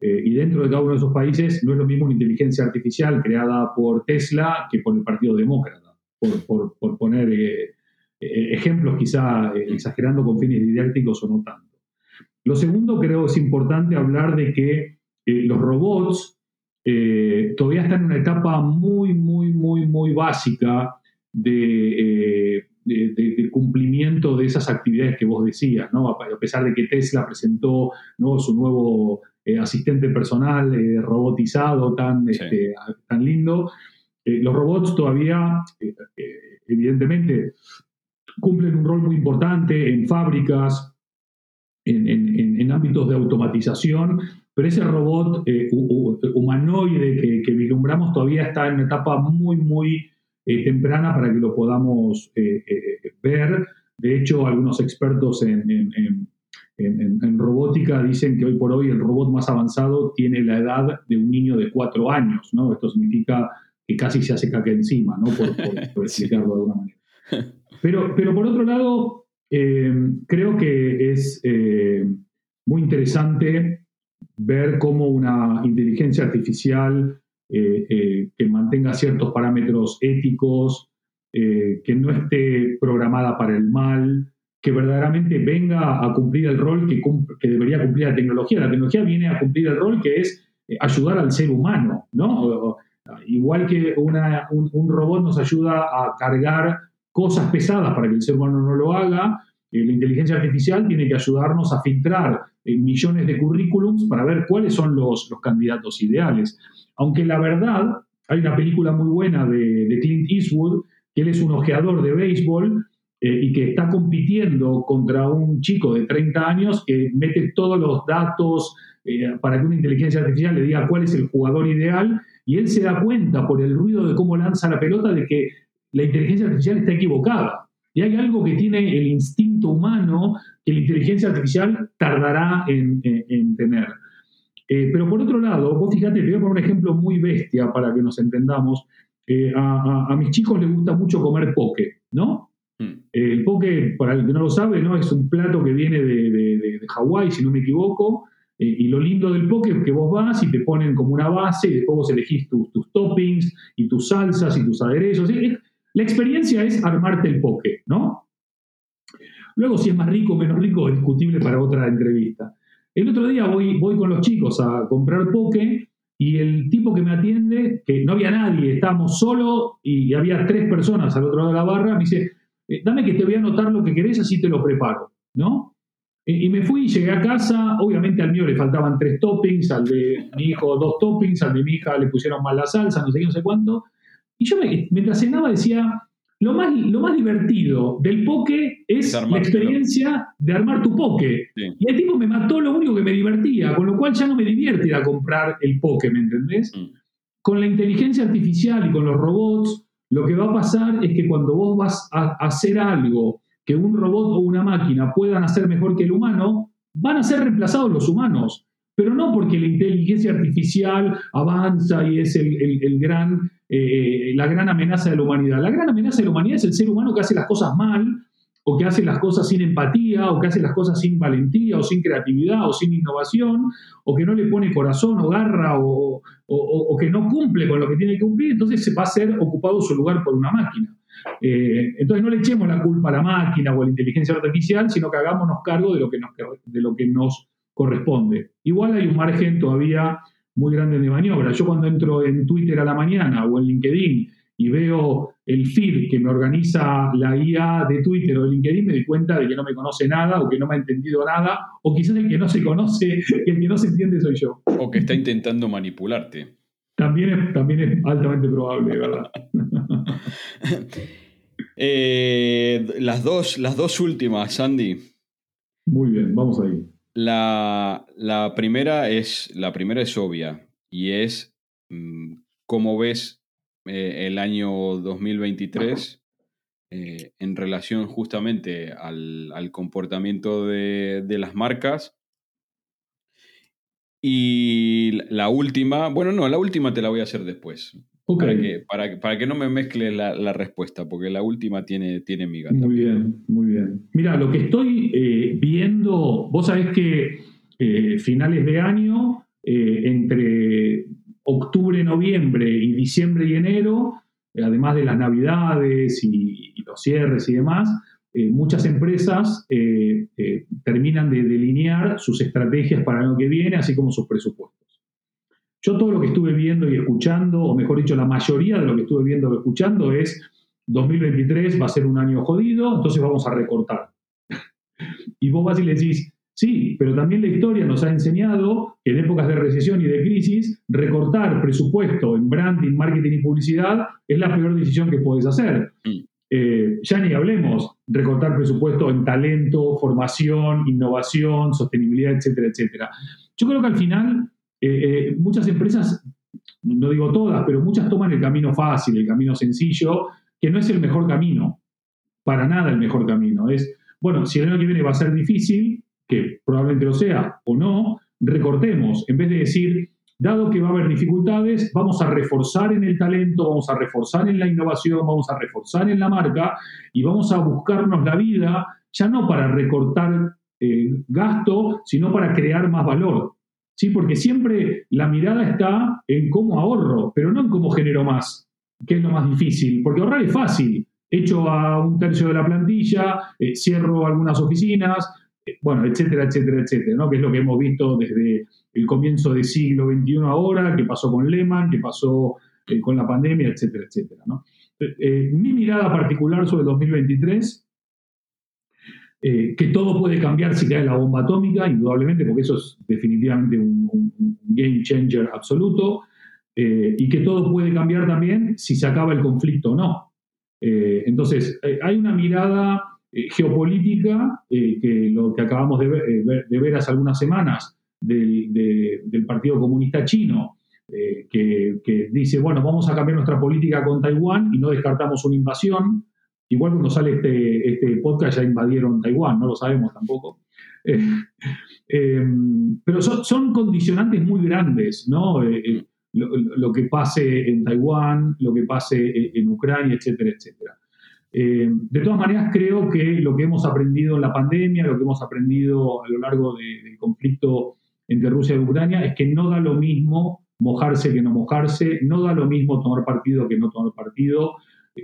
Eh, y dentro de cada uno de esos países no es lo mismo una inteligencia artificial creada por Tesla que por el Partido Demócrata, por, poner eh, eh, ejemplos quizá exagerando con fines didácticos o no tanto. Lo segundo creo es importante hablar de que los robots todavía están en una etapa muy, muy, muy, muy básica de, cumplimiento de esas actividades que vos decías, ¿no? a pesar de que Tesla presentó ¿no? su nuevo eh, asistente personal eh, robotizado tan, este, tan lindo. Eh, los robots todavía, evidentemente, cumplen un rol muy importante en fábricas, en, ámbitos de automatización, pero ese robot humanoide que, que, vislumbramos todavía está en una etapa muy, muy temprana para que lo podamos ver. De hecho, algunos expertos en, en, robótica dicen que hoy por hoy el robot más avanzado tiene la edad de un niño de cuatro años, ¿no? Esto significa que casi se hace caca encima, ¿no? Por, <laughs> explicarlo de alguna manera. <laughs> Pero, pero por otro lado, eh, creo que es eh, muy interesante ver cómo una inteligencia artificial eh, que mantenga ciertos parámetros éticos, que no esté programada para el mal, que verdaderamente venga a cumplir el rol que, que, debería cumplir la tecnología. La tecnología viene a cumplir el rol que es eh, ayudar al ser humano, ¿no? igual que un, robot nos ayuda a cargar cosas pesadas para que el ser humano no lo haga, eh, la inteligencia artificial tiene que ayudarnos a filtrar eh, millones de currículums para ver cuáles son los, los, candidatos ideales. Aunque la verdad, hay una película muy buena de, de Clint Eastwood, que él es un ojeador de béisbol, eh, y que está compitiendo contra un chico de 30 años que mete todos los datos eh, para que una inteligencia artificial le diga cuál es el jugador ideal, y él se da cuenta por el ruido de cómo lanza la pelota de que la inteligencia artificial está equivocada. Y hay algo que tiene el instinto humano que la inteligencia artificial tardará en, tener. Eh, pero por otro lado, vos fíjate, te voy a poner un ejemplo muy bestia para que nos entendamos. a, a, mis chicos les gusta mucho comer poke, ¿no? Mm. El poke, para el que no lo sabe, ¿no? es un plato que viene de, de, Hawái, si no me equivoco. Eh, y lo lindo del poke es que vos vas y te ponen como una base y después vos elegís tus, toppings y tus salsas y tus aderezos. La experiencia es armarte el poke, ¿no? Luego, si es más rico o menos rico, es discutible para otra entrevista. El otro día voy, voy con los chicos a comprar poke y el tipo que me atiende, que no había nadie, estábamos solo y había tres personas al otro lado de la barra, me dice, eh, dame que te voy a anotar lo que querés, así te lo preparo, ¿no? Y, me fui, llegué a casa, obviamente al mío le faltaban tres toppings, al de mi hijo dos toppings, al de mi hija le pusieron mal la salsa, no sé qué, no sé cuánto. Y yo mientras cenaba decía, lo más, lo más divertido del poke es la experiencia de armar tu poke. Y el tipo me mató lo único que me divertía, con lo cual ya no me divierte ir a comprar el poke, ¿me entendés? Mm. Con la inteligencia artificial y con los robots, lo que va a pasar es que cuando vos vas a hacer algo que un robot o una máquina puedan hacer mejor que el humano, van a ser reemplazados los humanos. Pero no porque la inteligencia artificial avanza y es el, gran, eh, la gran amenaza de la humanidad. La gran amenaza de la humanidad es el ser humano que hace las cosas mal, o que hace las cosas sin empatía, o que hace las cosas sin valentía, o sin creatividad, o sin innovación, o que no le pone corazón o garra, o, que no cumple con lo que tiene que cumplir, entonces se va a ser ocupado su lugar por una máquina. Eh, entonces no le echemos la culpa a la máquina o a la inteligencia artificial, sino que hagámonos cargo de lo que nos, de lo que nos corresponde. Igual hay un margen todavía muy grande de maniobra. Yo cuando entro en Twitter a la mañana o en LinkedIn y veo el feed que me organiza la IA de Twitter o de LinkedIn, me doy cuenta de que no me conoce nada o que no me ha entendido nada, o quizás el que no se conoce, <laughs> el que no se entiende soy yo. O que está intentando manipularte. También es, también es altamente probable, ¿verdad? <laughs> Eh, las, dos, las dos últimas, Sandy. Muy bien, vamos ahí. La, la, primera, es, la primera es obvia y es mm, cómo ves eh, el año 2023 eh, en relación justamente al, al comportamiento de, de, las marcas. Y la última, bueno, no, la última te la voy a hacer después. Para, que, para, que no me mezcle la, respuesta, porque la última tiene, tiene mi gata. Muy bien, muy bien. Mira, lo que estoy eh, viendo, vos sabés que eh, finales de año, eh, entre octubre, noviembre y diciembre y enero, además de las navidades y, y los cierres y demás, muchas empresas terminan de delinear sus estrategias para el año que viene, así como sus presupuestos. Yo todo lo que estuve viendo y escuchando, o mejor dicho, la mayoría de lo que estuve viendo y escuchando es 2023 va a ser un año jodido, entonces vamos a recortar. <laughs> y vos vas y le decís, sí, pero también la historia nos ha enseñado que en épocas de recesión y de crisis, recortar presupuesto en branding, marketing y publicidad es la peor decisión que puedes hacer. Mm. Eh, ya ni hablemos, recortar presupuesto en talento, formación, innovación, sostenibilidad, etcétera, etcétera. Yo creo que al final eh, eh, muchas empresas, no digo todas, pero muchas toman el camino fácil, el camino sencillo, que no es el mejor camino, para nada el mejor camino. Es, bueno, si el año que viene va a ser difícil, que probablemente lo sea o no, recortemos, en vez de decir, dado que va a haber dificultades, vamos a reforzar en el talento, vamos a reforzar en la innovación, vamos a reforzar en la marca y vamos a buscarnos la vida, ya no para recortar eh, gasto, sino para crear más valor. ¿Sí? Porque siempre la mirada está en cómo ahorro, pero no en cómo genero más, que es lo más difícil, porque ahorrar es fácil. Echo a un tercio de la plantilla, eh, cierro algunas oficinas, eh, bueno, etcétera, etcétera, etcétera, ¿no? que es lo que hemos visto desde el comienzo del siglo XXI ahora, que pasó con Lehman, que pasó eh, con la pandemia, etcétera, etcétera. mi mirada particular sobre el 2023 eh, que todo puede cambiar si cae la bomba atómica, indudablemente, porque eso es definitivamente un, game changer absoluto, eh, y que todo puede cambiar también si se acaba el conflicto o no. Eh, entonces, hay una mirada geopolítica, que lo que acabamos de ver, hace algunas semanas del, Partido Comunista Chino, que, dice, bueno, vamos a cambiar nuestra política con Taiwán y no descartamos una invasión. Igual cuando sale este, este podcast ya invadieron Taiwán, no lo sabemos tampoco. Eh, eh, pero son, condicionantes muy grandes, ¿no? Eh, lo, que pase en Taiwán, lo que pase en Ucrania, etcétera, etcétera. de todas maneras, creo que lo que hemos aprendido en la pandemia, lo que hemos aprendido a lo largo del conflicto entre Rusia y Ucrania, es que no da lo mismo mojarse que no mojarse, no da lo mismo tomar partido que no tomar partido,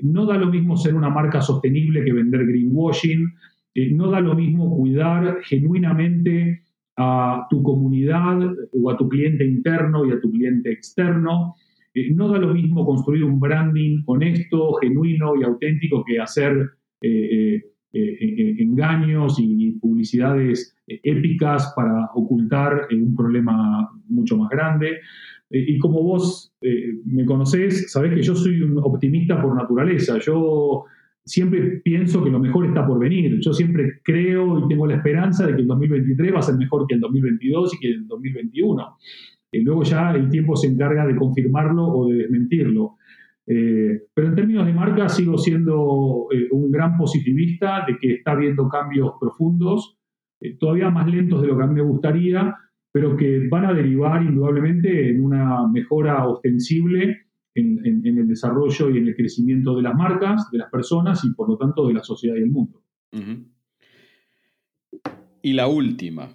no da lo mismo ser una marca sostenible que vender greenwashing. Eh, no da lo mismo cuidar genuinamente a tu comunidad o a tu cliente interno y a tu cliente externo. Eh, no da lo mismo construir un branding honesto, genuino y auténtico que hacer eh, engaños y publicidades épicas para ocultar un problema mucho más grande. Eh, y como vos eh, me conocés, sabés que yo soy un optimista por naturaleza. Yo siempre pienso que lo mejor está por venir. Yo siempre creo y tengo la esperanza de que el 2023 va a ser mejor que el 2022 y que el 2021. Y luego ya el tiempo se encarga de confirmarlo o de desmentirlo. Eh, pero en términos de marca sigo siendo un gran positivista de que está habiendo cambios profundos, todavía más lentos de lo que a mí me gustaría, pero que van a derivar indudablemente en una mejora ostensible en, el desarrollo y en el crecimiento de las marcas, de las personas y por lo tanto de la sociedad y el mundo. Y la última.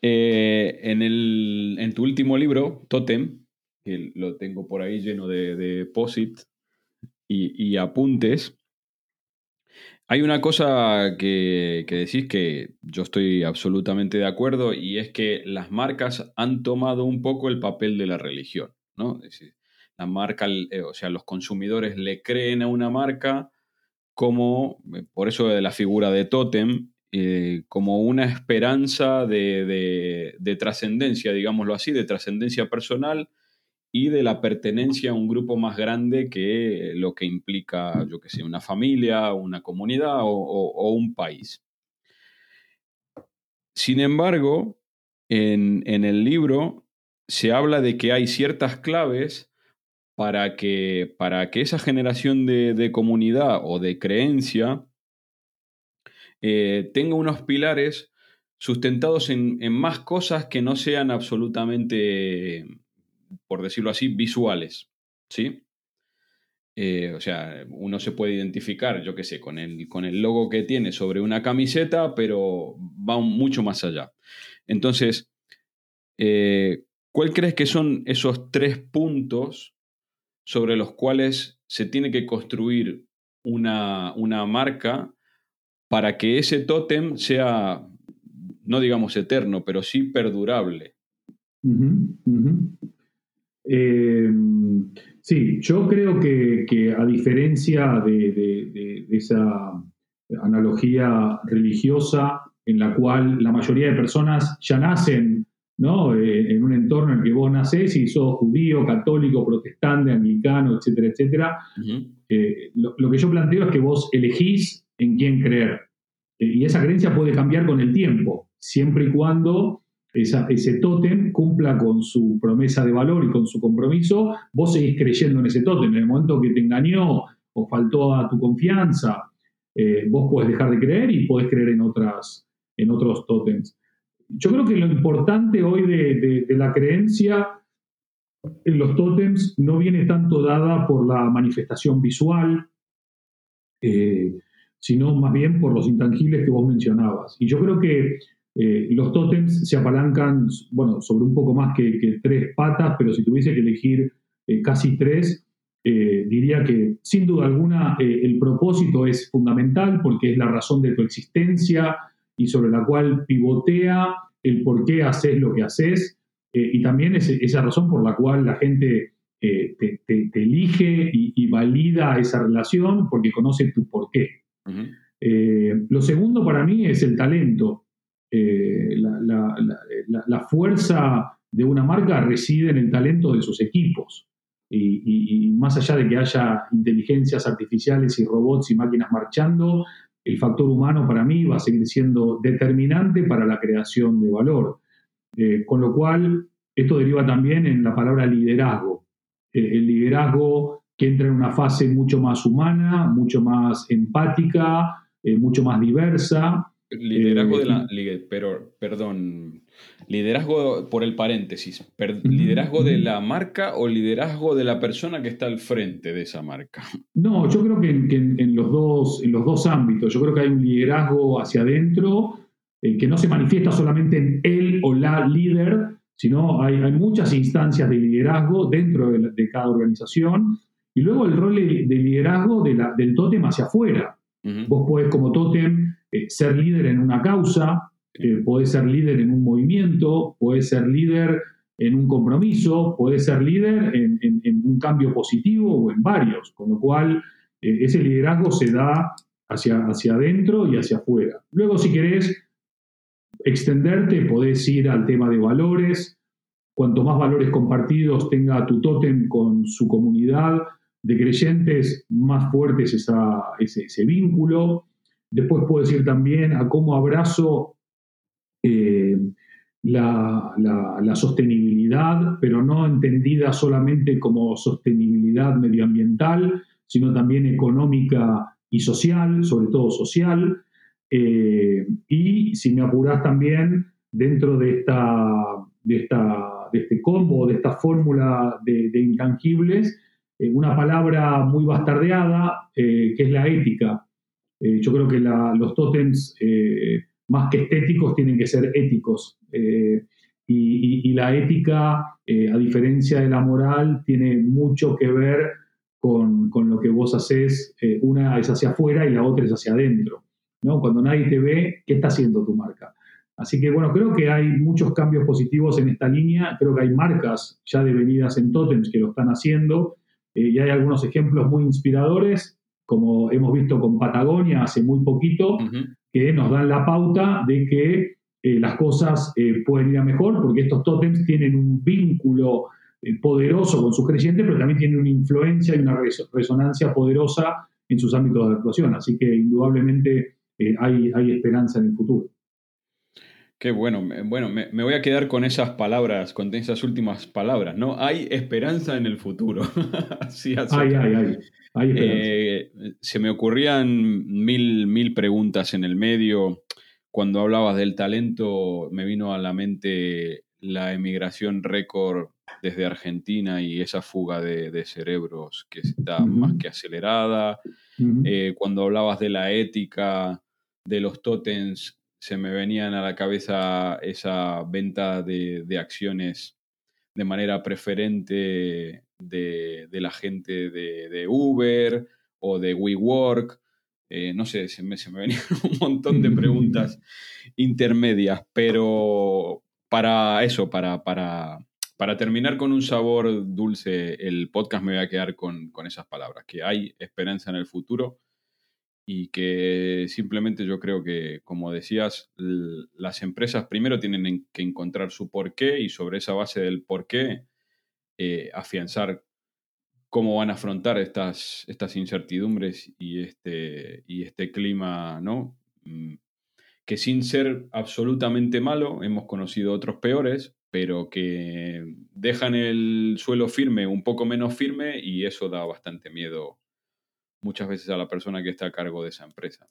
Eh, en, en, tu último libro, Totem, que lo tengo por ahí lleno de, de posit y apuntes, hay una cosa que, decís que yo estoy absolutamente de acuerdo y es que las marcas han tomado un poco el papel de la religión, ¿no? la marca, o sea, los consumidores le creen a una marca como, por eso de la figura de Totem, como una esperanza de, de trascendencia, digámoslo así, de trascendencia personal y de la pertenencia a un grupo más grande que lo que implica, yo que sé, una familia, una comunidad o, un país. Sin embargo, en, el libro se habla de que hay ciertas claves para que, para que esa generación de, comunidad o de creencia eh, tenga unos pilares sustentados en, en, más cosas que no sean absolutamente por decirlo así, visuales. ¿Sí? Eh, o sea, uno se puede identificar, yo qué sé, con el, con el logo que tiene sobre una camiseta, pero va mucho más allá. Entonces, eh, ¿cuál crees que son esos tres puntos sobre los cuales se tiene que construir una, marca para que ese tótem sea, no digamos eterno, pero sí perdurable? Eh, sí, yo creo que, a diferencia de, esa analogía religiosa en la cual la mayoría de personas ya nacen ¿no? Eh, en un entorno en el que vos nacés y sos judío, católico, protestante, anglicano, etcétera, etcétera, eh, lo, que yo planteo es que vos elegís en quién creer. y esa creencia puede cambiar con el tiempo, siempre y cuando ese tótem cumpla con su promesa de valor y con su compromiso, vos seguís creyendo en ese tótem. En el momento que te engañó o faltó a tu confianza, eh, vos podés dejar de creer y podés creer en, otras, en otros tótems. Yo creo que lo importante hoy de, la creencia en los tótems no viene tanto dada por la manifestación visual, eh, sino más bien por los intangibles que vos mencionabas. Y yo creo que eh, los tótems se apalancan, bueno, sobre un poco más que, tres patas, pero si tuviese que elegir eh, casi tres, eh, diría que sin duda alguna el propósito es fundamental porque es la razón de tu existencia y sobre la cual pivotea el por qué haces lo que haces y también es esa razón por la cual la gente te, elige y, valida esa relación porque conoce tu por qué. lo segundo para mí es el talento. Eh, la, fuerza de una marca reside en el talento de sus equipos. Y, más allá de que haya inteligencias artificiales y robots y máquinas marchando, el factor humano para mí va a seguir siendo determinante para la creación de valor. Eh, con lo cual, esto deriva también en la palabra liderazgo. Eh, el liderazgo que entra en una fase mucho más humana, mucho más empática, mucho más diversa, Liderazgo de la. Eh, pero, perdón. Liderazgo por el paréntesis. ¿Liderazgo de la marca o liderazgo de la persona que está al frente de esa marca? No, yo creo que en, los, dos, en los dos ámbitos. Yo creo que hay un liderazgo hacia adentro eh, que no se manifiesta solamente en él o la líder, sino hay, hay muchas instancias de liderazgo dentro de, cada organización. Y luego el rol de, liderazgo de la, del tótem hacia afuera. Vos podés como tótem eh, ser líder en una causa, eh, puede ser líder en un movimiento, puede ser líder en un compromiso, puede ser líder en, un cambio positivo o en varios, con lo cual eh, ese liderazgo se da hacia, hacia adentro y hacia afuera. Luego, si querés extenderte, podés ir al tema de valores. Cuanto más valores compartidos tenga tu tótem con su comunidad de creyentes, más fuerte es ese vínculo. Después puedo decir también a cómo abrazo eh, la, sostenibilidad, pero no entendida solamente como sostenibilidad medioambiental, sino también económica y social, sobre todo social. Eh, y si me apuras también dentro de, esta, de, esta, de este combo, de esta fórmula de, intangibles, eh, una palabra muy bastardeada, que es la ética. Eh, yo creo que los tótems, eh, más que estéticos, tienen que ser éticos. Eh, y, la ética, a diferencia de la moral, tiene mucho que ver con, lo que vos haces. una es hacia afuera y la otra es hacia adentro. ¿no? Cuando nadie te ve, ¿qué está haciendo tu marca? Así que bueno, creo que hay muchos cambios positivos en esta línea, creo que hay marcas ya devenidas en Totems que lo están haciendo eh, y hay algunos ejemplos muy inspiradores, como hemos visto con Patagonia hace muy poquito, que nos dan la pauta de que eh, las cosas eh, pueden ir a mejor, porque estos Totems tienen un vínculo poderoso con sus creyentes, pero también tienen una influencia y una resonancia poderosa en sus ámbitos de actuación. Así que indudablemente hay, hay esperanza en el futuro. Qué bueno, bueno, me, voy a quedar con esas palabras, con esas últimas palabras, ¿no? Hay esperanza en el futuro. <laughs> sí, hay, hay, eh, se me ocurrían mil, mil preguntas en el medio. Cuando hablabas del talento, me vino a la mente la emigración récord desde Argentina y esa fuga de, cerebros que está más que acelerada. Eh, cuando hablabas de la ética, de los totens se me venían a la cabeza esa venta de, acciones de manera preferente de, la gente de, Uber o de WeWork. Eh, no sé, se me, se me venían <laughs> un montón de preguntas <laughs> intermedias, pero para eso, para, para, para terminar con un sabor dulce, el podcast me voy a quedar con, con esas palabras, que hay esperanza en el futuro y que simplemente yo creo que, como decías, las empresas primero tienen que encontrar su porqué y sobre esa base del porqué eh, afianzar cómo van a afrontar estas, estas incertidumbres y este, y este clima, ¿no? Mm, que sin ser absolutamente malo, hemos conocido otros peores, pero que dejan el suelo firme un poco menos firme y eso da bastante miedo muchas veces a la persona que está a cargo de esa empresa.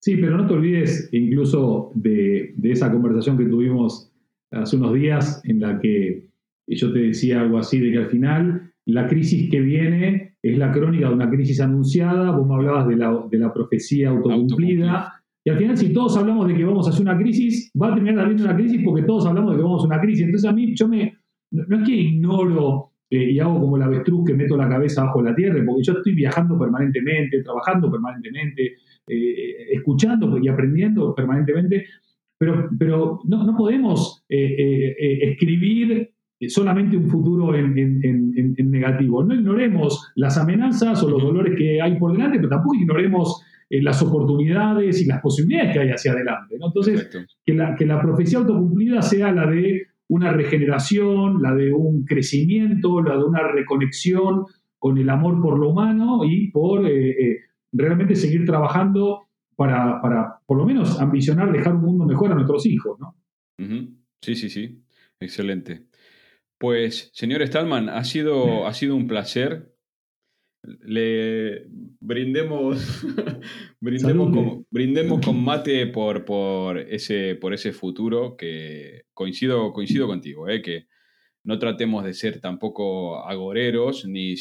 Sí, pero no te olvides incluso de, esa conversación que tuvimos hace unos días en la que yo te decía algo así de que al final la crisis que viene es la crónica de una crisis anunciada, vos me hablabas de la, de la profecía autocumplida, y al final si todos hablamos de que vamos a hacer una crisis, va a terminar habiendo una crisis porque todos hablamos de que vamos a una crisis. Entonces a mí yo me, no es que ignoro eh, y hago como el avestruz que meto la cabeza bajo la tierra, porque yo estoy viajando permanentemente, trabajando permanentemente, eh, escuchando y aprendiendo permanentemente, pero, pero no, podemos eh, escribir solamente un futuro en, negativo. No ignoremos las amenazas o los dolores que hay por delante, pero tampoco ignoremos las oportunidades y las posibilidades que hay hacia adelante. Entonces, que la, que la profecía autocumplida sea la de una regeneración, la de un crecimiento, la de una reconexión con el amor por lo humano y por eh, eh, realmente seguir trabajando para, por lo menos, ambicionar dejar un mundo mejor a nuestros hijos. ¿no? Sí, sí, sí. Excelente. Pues, señor Stallman, ha sido, ha sido un placer le brindemos, <laughs> brindemos, con, brindemos <laughs> con mate por, por, ese, por ese futuro que coincido, coincido contigo, ¿eh? que no tratemos de ser tampoco agoreros ni,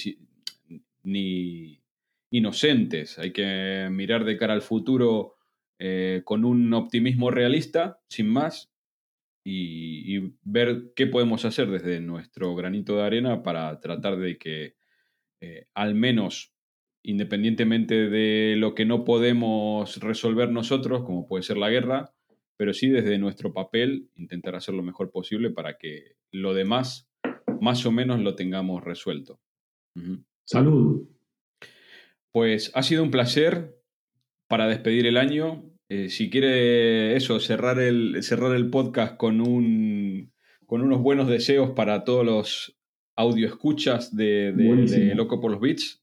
ni inocentes. Hay que mirar de cara al futuro eh, con un optimismo realista, sin más, y, y ver qué podemos hacer desde nuestro granito de arena para tratar de que eh, al menos independientemente de lo que no podemos resolver nosotros, como puede ser la guerra, pero sí desde nuestro papel intentar hacer lo mejor posible para que lo demás más o menos lo tengamos resuelto. Salud. Pues ha sido un placer para despedir el año. Eh, si quiere eso, cerrar el, cerrar el podcast con, un, con unos buenos deseos para todos los audio escuchas de, Loco por los Beats.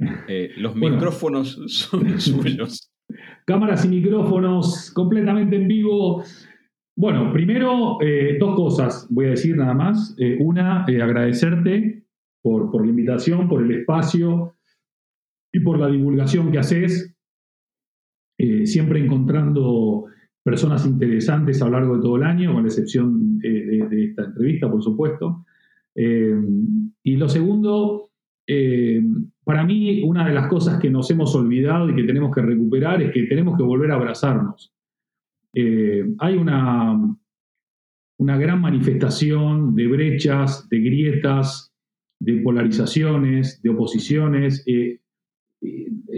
<laughs> Eh, los micrófonos son <laughs> suyos. Cámaras y micrófonos completamente en vivo. Bueno, primero, eh, dos cosas voy a decir nada más. Eh, una, agradecerte por, por, la invitación, por el espacio y por la divulgación que haces. Siempre encontrando personas interesantes a lo largo de todo el año, con la excepción de esta entrevista, por supuesto. Eh, y lo segundo, eh, para mí una de las cosas que nos hemos olvidado y que tenemos que recuperar es que tenemos que volver a abrazarnos. Eh, hay una, una gran manifestación de brechas, de grietas, de polarizaciones, de oposiciones.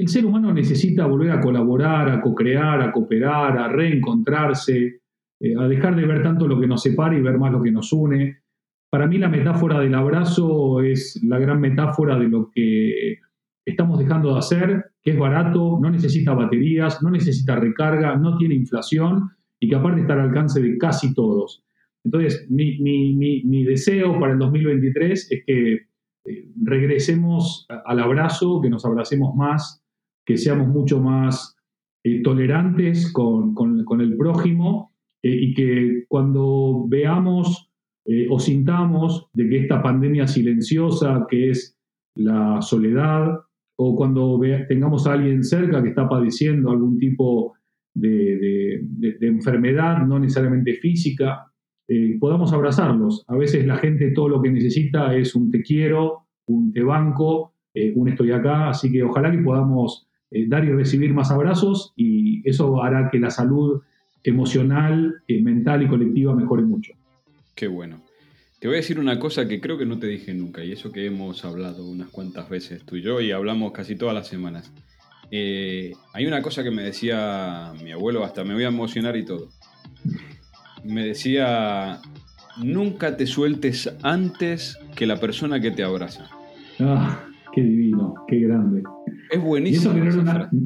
El ser humano necesita volver a colaborar, a co-crear, a cooperar, a reencontrarse. eh, a dejar de ver tanto lo que nos separa y ver más lo que nos une. Para mí la metáfora del abrazo es la gran metáfora de lo que estamos dejando de hacer, que es barato, no necesita baterías, no necesita recarga, no tiene inflación y que aparte está al alcance de casi todos. Entonces, mi, deseo para el 2023 es que eh, regresemos al abrazo, que nos abracemos más, que seamos mucho más eh, tolerantes con, el prójimo eh, y que cuando veamos o sintamos de que esta pandemia silenciosa, que es la soledad, o cuando tengamos a alguien cerca que está padeciendo algún tipo de enfermedad, no necesariamente física, eh, podamos abrazarlos. A veces la gente todo lo que necesita es un te quiero, un te banco, eh, un estoy acá, así que ojalá que podamos eh, dar y recibir más abrazos y eso hará que la salud emocional, mental y colectiva mejore mucho. Qué bueno. Te voy a decir una cosa que creo que no te dije nunca, y eso que hemos hablado unas cuantas veces tú y yo, y hablamos casi todas las semanas. hay una cosa que me decía mi abuelo, hasta me voy a emocionar y todo me decía, nunca te sueltes antes que la persona que te abraza. Ah, qué divino, qué grande. Es buenísimo.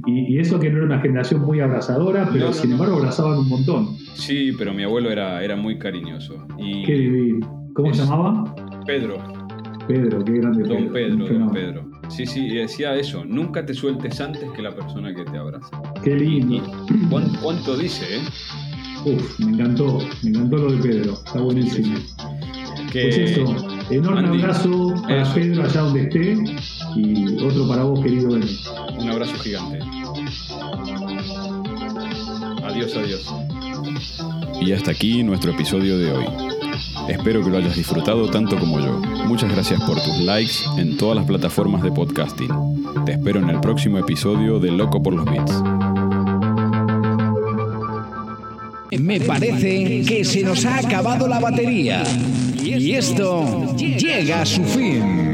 Y eso que no era una, generación muy abrazadora, pero sin embargo abrazaban un montón. Sí, pero mi abuelo era, era muy cariñoso. Y qué divino. ¿Cómo se llamaba? Pedro. Pedro, qué grande. Don Pedro, don Pedro. Sí, sí, decía eso, nunca te sueltes antes que la persona que te abraza. Qué lindo. ¿Cuánto dice, eh? Uf, me encantó, me encantó lo de Pedro, está buenísimo. Pues eso, enorme abrazo para Pedro allá donde esté y otro para vos, querido Ben. Un abrazo gigante. Adiós, adiós. Y hasta aquí nuestro episodio de hoy. Espero que lo hayas disfrutado tanto como yo. Muchas gracias por tus likes en todas las plataformas de podcasting. Te espero en el próximo episodio de Loco por los Beats. Me parece que se nos ha acabado la batería y esto llega a su fin.